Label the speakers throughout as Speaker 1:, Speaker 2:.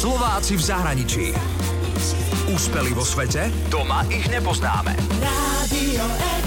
Speaker 1: Slováci v zahraničí. Úspeli vo svete? Doma ich nepoznáme.
Speaker 2: Express.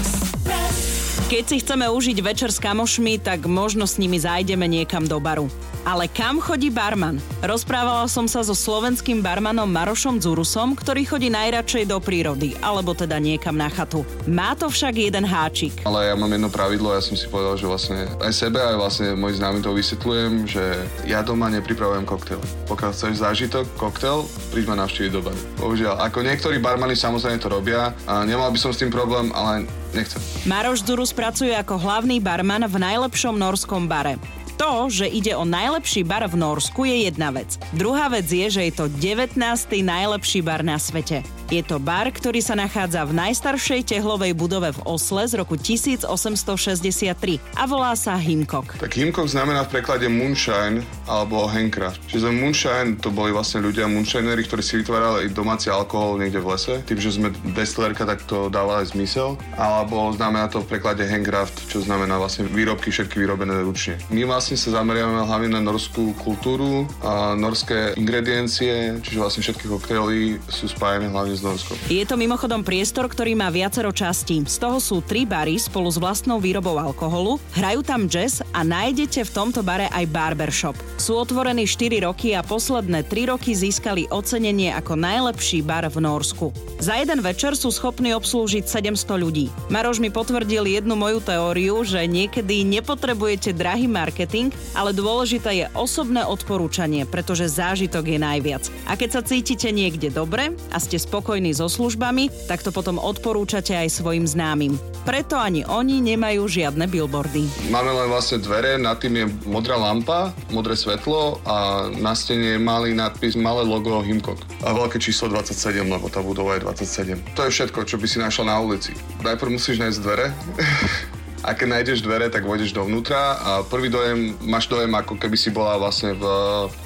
Speaker 3: Keď si chceme užiť večer s kamošmi, tak možno s nimi zájdeme niekam do baru. Ale kam chodí barman? Rozprávala som sa so slovenským barmanom Marošom Zurusom, ktorý chodí najradšej do prírody, alebo teda niekam na chatu. Má to však jeden háčik.
Speaker 4: Ale ja mám jedno pravidlo, ja som si povedal, že vlastne aj sebe, aj vlastne môj známy to vysvetľujem, že ja doma nepripravujem koktail. Pokiaľ chceš zážitok, koktail, príď ma navštíviť do baru. Bohužiaľ, ako niektorí barmani samozrejme to robia a nemal by som s tým problém, ale nechcem.
Speaker 3: Maroš Zurus pracuje ako hlavný barman v najlepšom norskom bare. To, že ide o najlepší bar v Norsku je jedna vec. Druhá vec je, že je to 19. najlepší bar na svete. Je to bar, ktorý sa nachádza v najstaršej tehlovej budove v Osle z roku 1863 a volá sa Himkok.
Speaker 4: Tak Himkok znamená v preklade moonshine alebo handcraft. Čiže moonshine to boli vlastne ľudia moonshinery, ktorí si vytvárali domáci alkohol niekde v lese. Tým, že sme destilerka, tak to dáva aj zmysel. Alebo znamená to v preklade handcraft, čo znamená vlastne výrobky všetky vyrobené ručne. My vlastne sa zameriavame hlavne na norskú kultúru a norské ingrediencie, čiže vlastne všetky koktejly sú spájené hlavne s Norskom.
Speaker 3: Je to mimochodom priestor, ktorý má viacero častí. Z toho sú tri bary spolu s vlastnou výrobou alkoholu, hrajú tam jazz a nájdete v tomto bare aj barbershop. Sú otvorení 4 roky a posledné 3 roky získali ocenenie ako najlepší bar v Norsku. Za jeden večer sú schopní obslúžiť 700 ľudí. Maroš mi potvrdil jednu moju teóriu, že niekedy nepotrebujete drahý marketing, ale dôležité je osobné odporúčanie, pretože zážitok je najviac. A keď sa cítite niekde dobre a ste spokojní so službami, tak to potom odporúčate aj svojim známym. Preto ani oni nemajú žiadne billboardy.
Speaker 4: Máme len vlastne dvere, nad tým je modrá lampa, modré svetlo a na stene je malý nadpis, malé logo Himkok. A veľké číslo 27, lebo tá budova je 27. To je všetko, čo by si našla na ulici. Najprv musíš nájsť dvere, a keď nájdeš dvere, tak vojdeš dovnútra a prvý dojem, máš dojem ako keby si bola vlastne v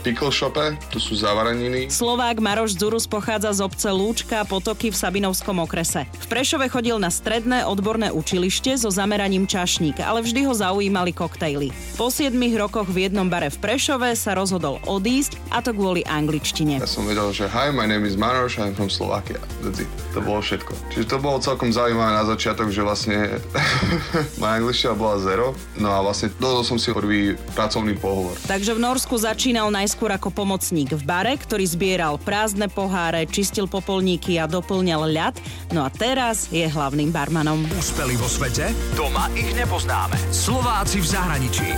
Speaker 4: pickle shope, tu sú zavareniny.
Speaker 3: Slovák Maroš Zurus pochádza z obce Lúčka Potoky v Sabinovskom okrese. V Prešove chodil na stredné odborné učilište so zameraním čašník, ale vždy ho zaujímali koktejly. Po 7 rokoch v jednom bare v Prešove sa rozhodol odísť a to kvôli angličtine.
Speaker 4: Ja som vedel, že hi, my name is Maroš, I'm from Slovakia. To bolo všetko. Čiže to bolo celkom zaujímavé na začiatok, že vlastne moja angličtina bola zero, no a vlastne dodal som si prvý pracovný pohovor.
Speaker 3: Takže v Norsku začínal najskôr ako pomocník v bare, ktorý zbieral prázdne poháre, čistil popolníky a doplňal ľad, no a teraz je hlavným barmanom.
Speaker 1: Úspeli vo svete? Doma ich nepoznáme. Slováci v zahraničí.